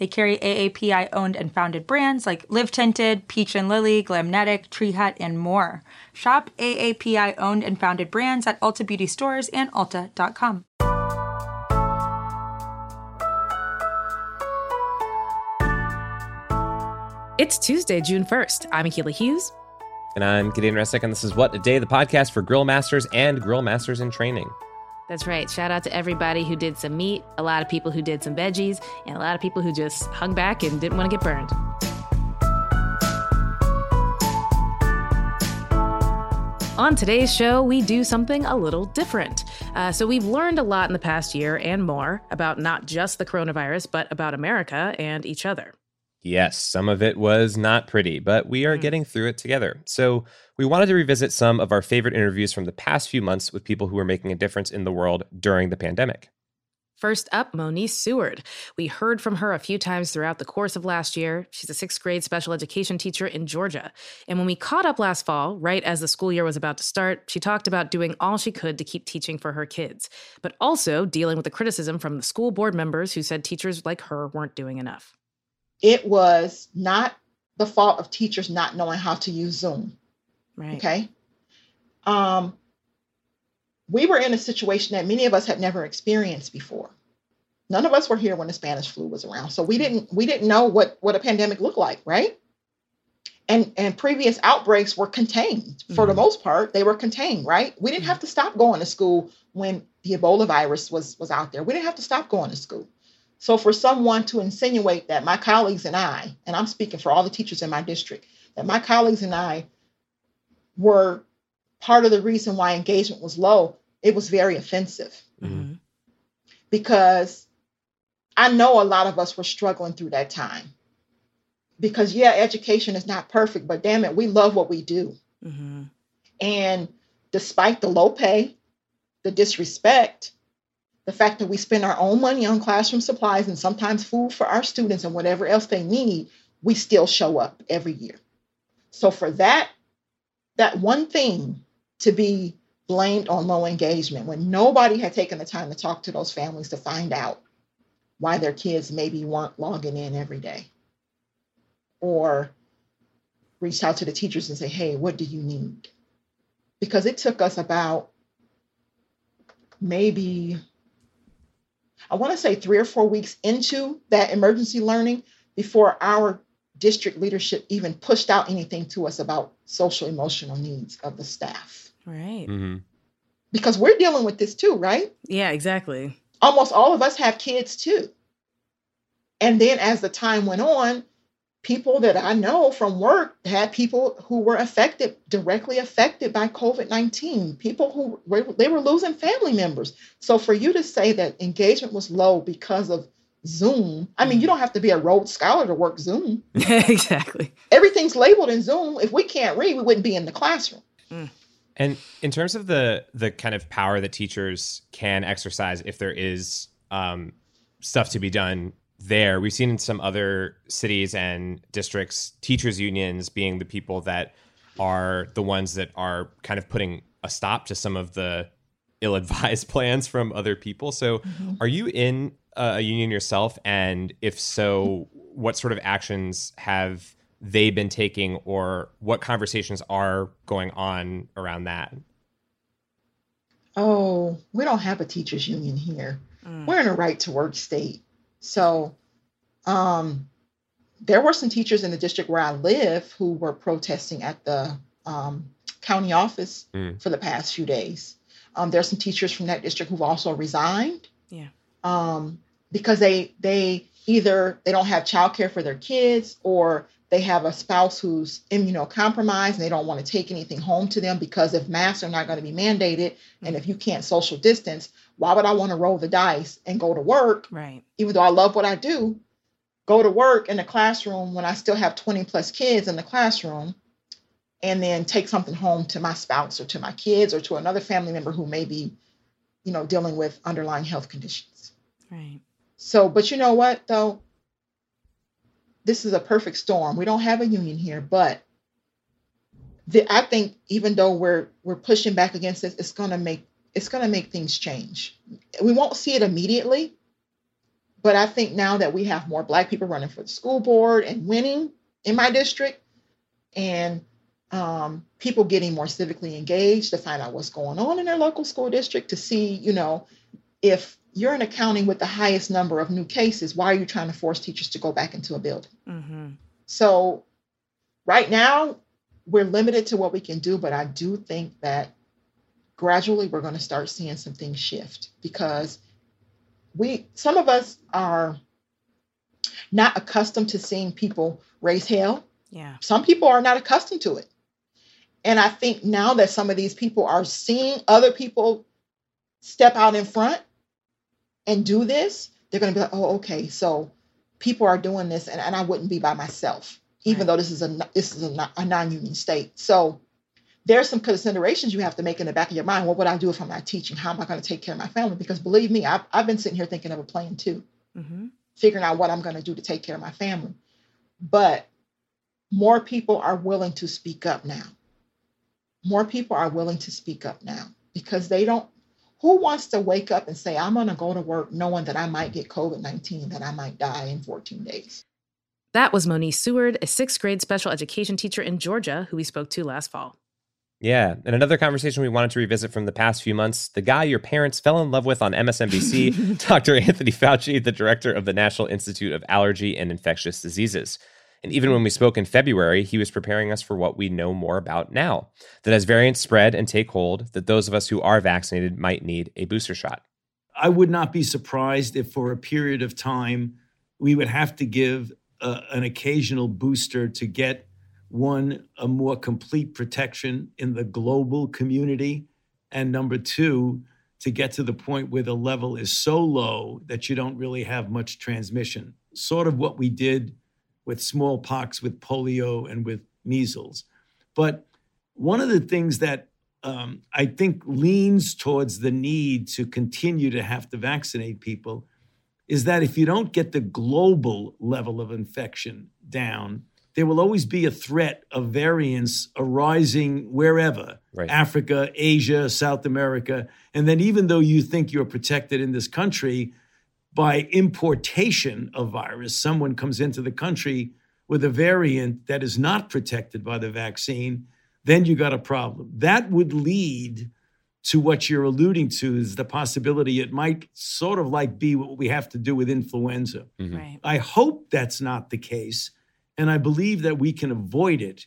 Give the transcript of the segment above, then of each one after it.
They carry AAPI owned and founded brands like Live Tinted, Peach and Lily, Glamnetic, Tree Hut, and more. Shop AAPI owned and founded brands at Ulta Beauty stores and Ulta.com. It's Tuesday, June 1st. I'm Akilah Hughes. And I'm Gideon Resnick, and this is What a Day, the podcast for grill masters and grill masters in training. That's right. Shout out to everybody who did some meat, a lot of people who did some veggies, and a lot of people who just hung back and didn't want to get burned. On today's show, we do something a little different. Uh, so, we've learned a lot in the past year and more about not just the coronavirus, but about America and each other. Yes, some of it was not pretty, but we are mm. getting through it together. So, we wanted to revisit some of our favorite interviews from the past few months with people who are making a difference in the world during the pandemic. First up, Moniece Seward. We heard from her a few times throughout the course of last year. She's a sixth grade special education teacher in Georgia. And when we caught up last fall, right as the school year was about to start, she talked about doing all she could to keep teaching for her kids, but also dealing with the criticism from the school board members who said teachers like her weren't doing enough it was not the fault of teachers not knowing how to use Zoom. Right. Okay. Um, we were in a situation that many of us had never experienced before. None of us were here when the Spanish flu was around, so we didn't we didn't know what what a pandemic looked like, right? And and previous outbreaks were contained for mm-hmm. the most part. They were contained, right? We didn't mm-hmm. have to stop going to school when the Ebola virus was was out there. We didn't have to stop going to school. So for someone to insinuate that my colleagues and I, and I'm speaking for all the teachers in my district, that my colleagues and I were part of the reason why engagement was low, it was very offensive. Mm-hmm. Because I know a lot of us were struggling through that time. Because yeah, education is not perfect, but damn it, we love what we do. Mm-hmm. And despite the low pay, the disrespect, the fact that we spend our own money on classroom supplies and sometimes food for our students and whatever else they need, we still show up every year. So for that, that one thing to be blamed on low engagement when nobody had taken the time to talk to those families to find out why their kids maybe weren't logging in every day or reached out to the teachers and say, hey, what do you need? Because it took us about maybe I want to say three or four weeks into that emergency learning before our district leadership even pushed out anything to us about social emotional needs of the staff. Right. Mm-hmm. Because we're dealing with this too, right? Yeah, exactly. Almost all of us have kids too. And then as the time went on, people that I know from work had people who were affected, directly affected by COVID 19, people who were, they were losing family members. So for you to say that engagement was low because of Zoom, I mean, you don't have to be a Rhodes Scholar to work Zoom. exactly. Everything's labeled in Zoom. If we can't read, we wouldn't be in the classroom. Mm. And in terms of the the kind of power that teachers can exercise if there is um, stuff to be done there. We've seen in some other cities and districts, teachers' unions being the people that are the ones that are kind of putting a stop to some of the ill advised plans from other people. So, mm-hmm. are you in a union yourself? And if so, what sort of actions have they been taking, or what conversations are going on around that? Oh, we don't have a teachers' union here. Mm. We're in a right to work state. So um, there were some teachers in the district where I live who were protesting at the um, county office mm. for the past few days. Um, there are some teachers from that district who've also resigned. Yeah. Um, because they they either they don't have childcare for their kids or they have a spouse who's immunocompromised and they don't want to take anything home to them because if masks are not going to be mandated and if you can't social distance, why would I want to roll the dice and go to work? Right. Even though I love what I do, go to work in the classroom when I still have 20 plus kids in the classroom and then take something home to my spouse or to my kids or to another family member who may be, you know, dealing with underlying health conditions. Right. So, but you know what though? This is a perfect storm. We don't have a union here, but the, I think even though we're we're pushing back against this, it's gonna make it's gonna make things change. We won't see it immediately, but I think now that we have more Black people running for the school board and winning in my district, and um, people getting more civically engaged to find out what's going on in their local school district, to see, you know, if you're in a county with the highest number of new cases, why are you trying to force teachers to go back into a building? Mm-hmm. So, right now, we're limited to what we can do, but I do think that gradually we're going to start seeing some things shift because we some of us are not accustomed to seeing people raise hell. Yeah. Some people are not accustomed to it. And I think now that some of these people are seeing other people step out in front and do this, they're going to be like, oh, okay, so people are doing this, and, and I wouldn't be by myself, even Right. though this is a this is a, non- a non-union state. So there's some considerations you have to make in the back of your mind. What would I do if I'm not teaching? How am I going to take care of my family? Because believe me, I've, I've been sitting here thinking of a plan too Mm-hmm. figuring out what I'm going to do to take care of my family. But more people are willing to speak up now. More people are willing to speak up now because they don't. Who wants to wake up and say, I'm going to go to work knowing that I might get COVID 19, that I might die in 14 days? That was Monique Seward, a sixth grade special education teacher in Georgia who we spoke to last fall. Yeah. And another conversation we wanted to revisit from the past few months the guy your parents fell in love with on MSNBC, Dr. Anthony Fauci, the director of the National Institute of Allergy and Infectious Diseases. And even when we spoke in February, he was preparing us for what we know more about now that as variants spread and take hold, that those of us who are vaccinated might need a booster shot. I would not be surprised if for a period of time we would have to give uh, an occasional booster to get one, a more complete protection in the global community, and number two, to get to the point where the level is so low that you don't really have much transmission. Sort of what we did with smallpox, with polio, and with measles. But one of the things that um, I think leans towards the need to continue to have to vaccinate people is that if you don't get the global level of infection down, there will always be a threat of variants arising wherever Right. Africa, Asia, South America. And then, even though you think you're protected in this country, by importation of virus, someone comes into the country with a variant that is not protected by the vaccine, then you got a problem. That would lead to what you're alluding to is the possibility it might sort of like be what we have to do with influenza. Mhm. Right. I hope that's not the case. And I believe that we can avoid it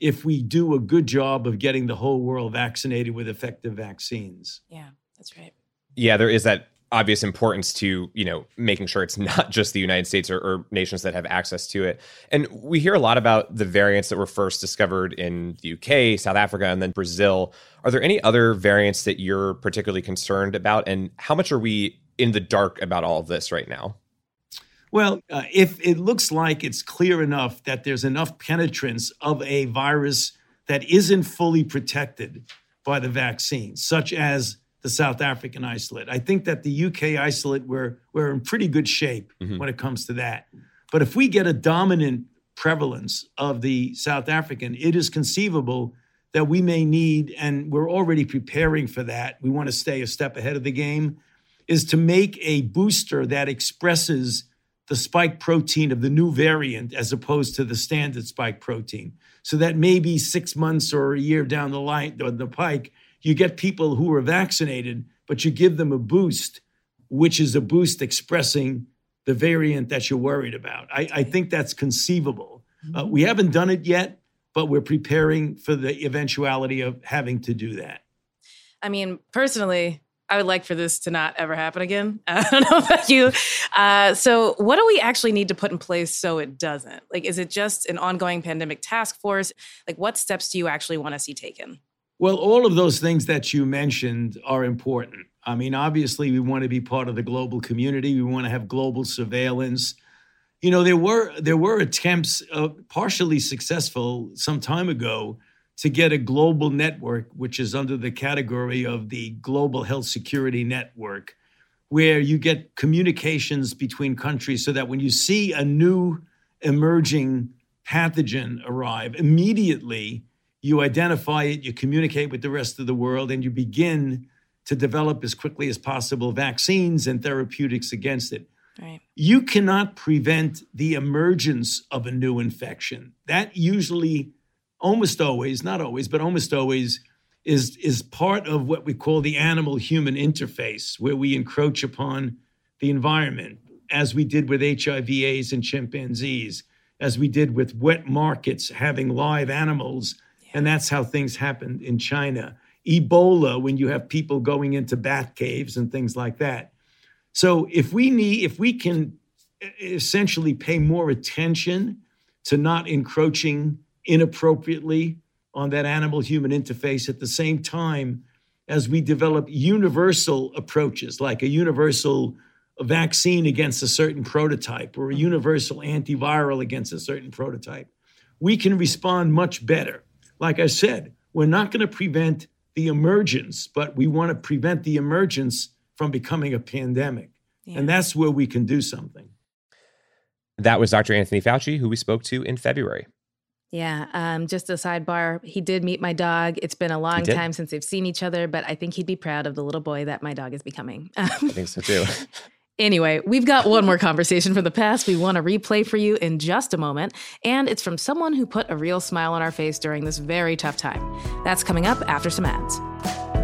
if we do a good job of getting the whole world vaccinated with effective vaccines. Yeah, that's right. yeah, there is that obvious importance to you know making sure it's not just the United States or, or nations that have access to it. And we hear a lot about the variants that were first discovered in the UK, South Africa, and then Brazil. Are there any other variants that you're particularly concerned about, and how much are we in the dark about all of this right now? Well, uh, if it looks like it's clear enough that there's enough penetrance of a virus that isn't fully protected by the vaccine, such as the South African isolate, I think that the UK isolate we're we're in pretty good shape Mhm. when it comes to that. But if we get a dominant prevalence of the South African, it is conceivable that we may need, and we're already preparing for that. We want to stay a step ahead of the game, is to make a booster that expresses the spike protein of the new variant as opposed to the standard spike protein. So that maybe six months or a year down the line, or the pike, you get people who are vaccinated, but you give them a boost, which is a boost expressing the variant that you're worried about. I, I think that's conceivable. Uh, we haven't done it yet, but we're preparing for the eventuality of having to do that. I mean, personally, I would like for this to not ever happen again. I don't know about you. Uh, so, what do we actually need to put in place so it doesn't? Like, is it just an ongoing pandemic task force? Like, what steps do you actually want to see taken? Well, all of those things that you mentioned are important. I mean, obviously, we want to be part of the global community. We want to have global surveillance. You know, there were there were attempts, uh, partially successful, some time ago, to get a global network, which is under the category of the Global Health Security Network, where you get communications between countries so that when you see a new emerging pathogen arrive, immediately you identify it, you communicate with the rest of the world, and you begin to develop as quickly as possible vaccines and therapeutics against it. Right. You cannot prevent the emergence of a new infection. That usually, almost always, not always, but almost always, is, is part of what we call the animal human interface, where we encroach upon the environment, as we did with HIV AIDS and chimpanzees, as we did with wet markets having live animals and that's how things happened in China. Ebola, when you have people going into bat caves and things like that. So if we need, if we can essentially pay more attention to not encroaching inappropriately on that animal human interface at the same time as we develop universal approaches like a universal vaccine against a certain prototype or a mm-hmm. universal antiviral against a certain prototype, we can respond much better like I said, we're not going to prevent the emergence, but we want to prevent the emergence from becoming a pandemic. Yeah. And that's where we can do something. That was Dr. Anthony Fauci, who we spoke to in February. Yeah, um, just a sidebar. He did meet my dog. It's been a long time since they've seen each other, but I think he'd be proud of the little boy that my dog is becoming. I think so too. Anyway, we've got one more conversation from the past we want to replay for you in just a moment, and it's from someone who put a real smile on our face during this very tough time. That's coming up after some ads.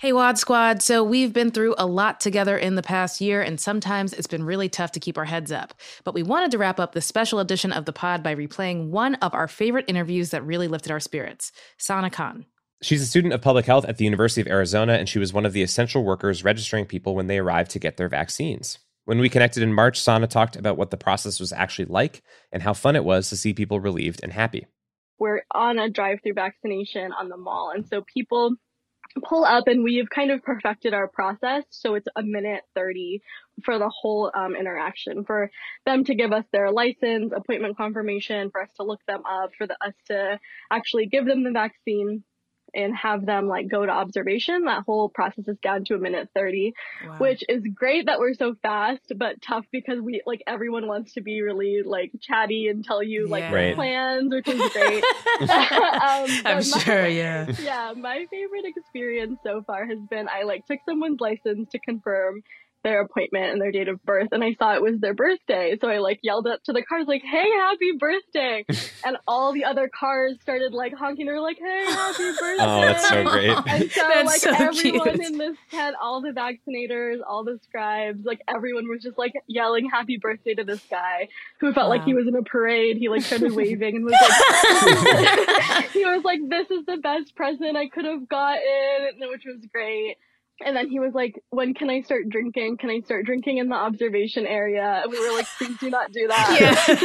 Hey, WAD Squad. So, we've been through a lot together in the past year, and sometimes it's been really tough to keep our heads up. But we wanted to wrap up this special edition of the pod by replaying one of our favorite interviews that really lifted our spirits Sana Khan. She's a student of public health at the University of Arizona, and she was one of the essential workers registering people when they arrived to get their vaccines. When we connected in March, Sana talked about what the process was actually like and how fun it was to see people relieved and happy. We're on a drive through vaccination on the mall, and so people pull up and we've kind of perfected our process. So it's a minute 30 for the whole um, interaction for them to give us their license appointment confirmation for us to look them up for the, us to actually give them the vaccine and have them like go to observation. That whole process is down to a minute 30, wow. which is great that we're so fast, but tough because we like everyone wants to be really like chatty and tell you like yeah. their plans, which is great. um, I'm sure, my, yeah. Yeah, my favorite experience so far has been I like took someone's license to confirm their appointment and their date of birth and I saw it was their birthday. So I like yelled up to the cars like, "Hey, happy birthday." and all the other cars started like honking they're like, "Hey, happy oh, birthday." Oh, that's so great. And so that's like so everyone cute. in this tent, all the vaccinators, all the scribes, like everyone was just like yelling happy birthday to this guy who felt wow. like he was in a parade. He like started waving and was like he was like, "This is the best present I could have gotten," which was great. And then he was like, When can I start drinking? Can I start drinking in the observation area? And we were like, Please do not do that.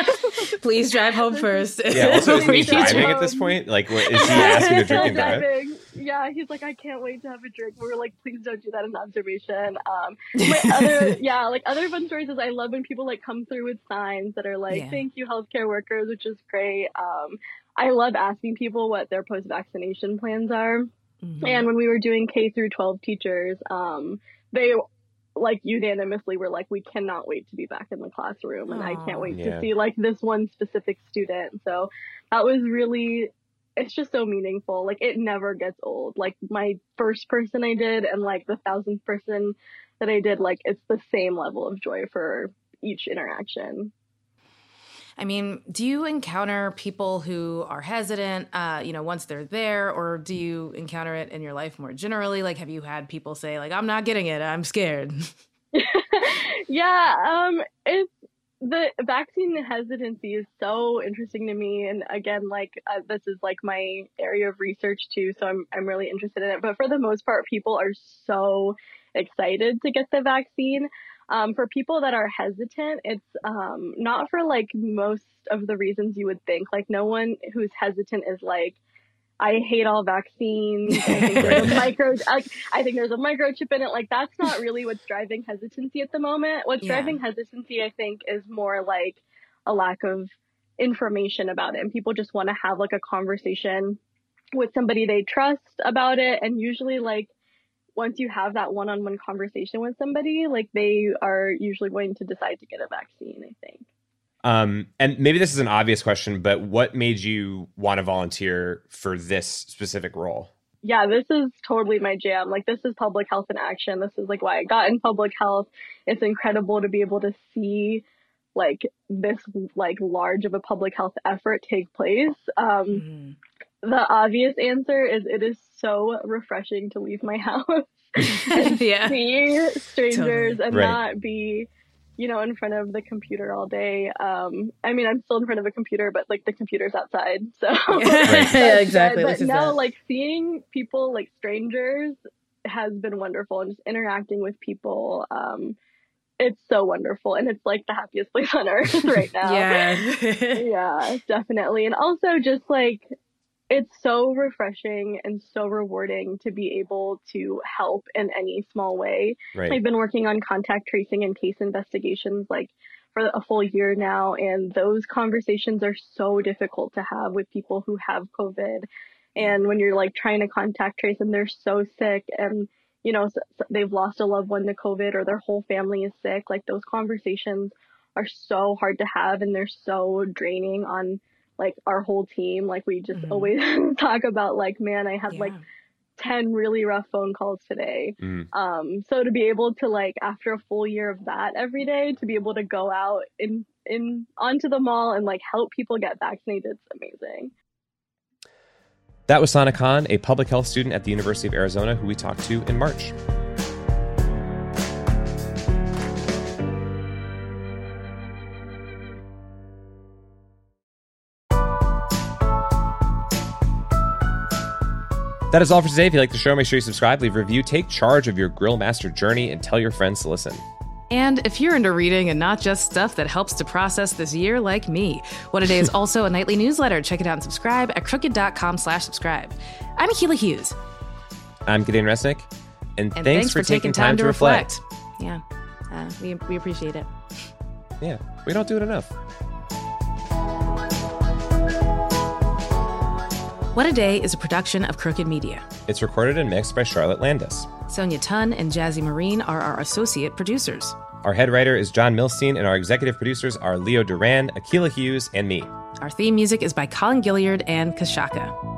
Yeah. Please drive home first. Yeah, also, is he driving at this point? Like, what, is he asking to drink and drive? Yeah, he's like, I can't wait to have a drink. We were like, Please don't do that in the observation. Um, other, yeah, like other fun stories is I love when people like come through with signs that are like, yeah. Thank you, healthcare workers, which is great. Um, I love asking people what their post vaccination plans are Mm-hmm. And when we were doing K through 12 teachers, um, they like unanimously were like, we cannot wait to be back in the classroom, and Aww, I can't wait yeah. to see like this one specific student. So that was really, it's just so meaningful. Like it never gets old. Like my first person I did, and like the thousandth person that I did, like it's the same level of joy for each interaction. I mean, do you encounter people who are hesitant, uh, you know, once they're there, or do you encounter it in your life more generally? Like, have you had people say, like, I'm not getting it, I'm scared? yeah, um, it's the vaccine hesitancy is so interesting to me, and again, like uh, this is like my area of research too, so I'm I'm really interested in it. But for the most part, people are so excited to get the vaccine. Um, for people that are hesitant, it's um, not for like most of the reasons you would think. Like, no one who's hesitant is like, I hate all vaccines. I think there's a micro. I, I, think there's a microchip in it. Like, that's not really what's driving hesitancy at the moment. What's yeah. driving hesitancy, I think, is more like a lack of information about it, and people just want to have like a conversation with somebody they trust about it, and usually like once you have that one-on-one conversation with somebody, like they are usually going to decide to get a vaccine, I think. Um, and maybe this is an obvious question, but what made you want to volunteer for this specific role? Yeah, this is totally my jam. Like this is public health in action. This is like why I got in public health. It's incredible to be able to see like this like large of a public health effort take place. Um, mm-hmm the obvious answer is it is so refreshing to leave my house and yeah. see strangers totally. and right. not be you know in front of the computer all day um i mean i'm still in front of a computer but like the computer's outside so right. yeah exactly but no like seeing people like strangers has been wonderful and just interacting with people um it's so wonderful and it's like the happiest place on earth right now yeah yeah definitely and also just like it's so refreshing and so rewarding to be able to help in any small way. Right. I've been working on contact tracing and case investigations like for a full year now, and those conversations are so difficult to have with people who have COVID. And when you're like trying to contact trace and they're so sick and you know they've lost a loved one to COVID or their whole family is sick, like those conversations are so hard to have and they're so draining on like our whole team. Like we just mm-hmm. always talk about like, man, I had yeah. like 10 really rough phone calls today. Mm. Um, so to be able to like after a full year of that every day, to be able to go out in in onto the mall and like help people get vaccinated, it's amazing. That was Sana Khan, a public health student at the University of Arizona who we talked to in March. That is all for today. If you like the show, make sure you subscribe, leave a review, take charge of your grill master journey, and tell your friends to listen. And if you're into reading and not just stuff that helps to process this year like me, What a Day is also a nightly newsletter. Check it out and subscribe at crooked.com slash subscribe. I'm Akilah Hughes. I'm Gideon Resnick, and, And thanks, for, taking time, to reflect. Yeah, uh, we, we appreciate it. Yeah, we don't do it enough. What a Day is a production of Crooked Media. It's recorded and mixed by Charlotte Landis. Sonia Tun and Jazzy Marine are our associate producers. Our head writer is John Milstein, and our executive producers are Leo Duran, Akilah Hughes, and me. Our theme music is by Colin Gilliard and Kashaka.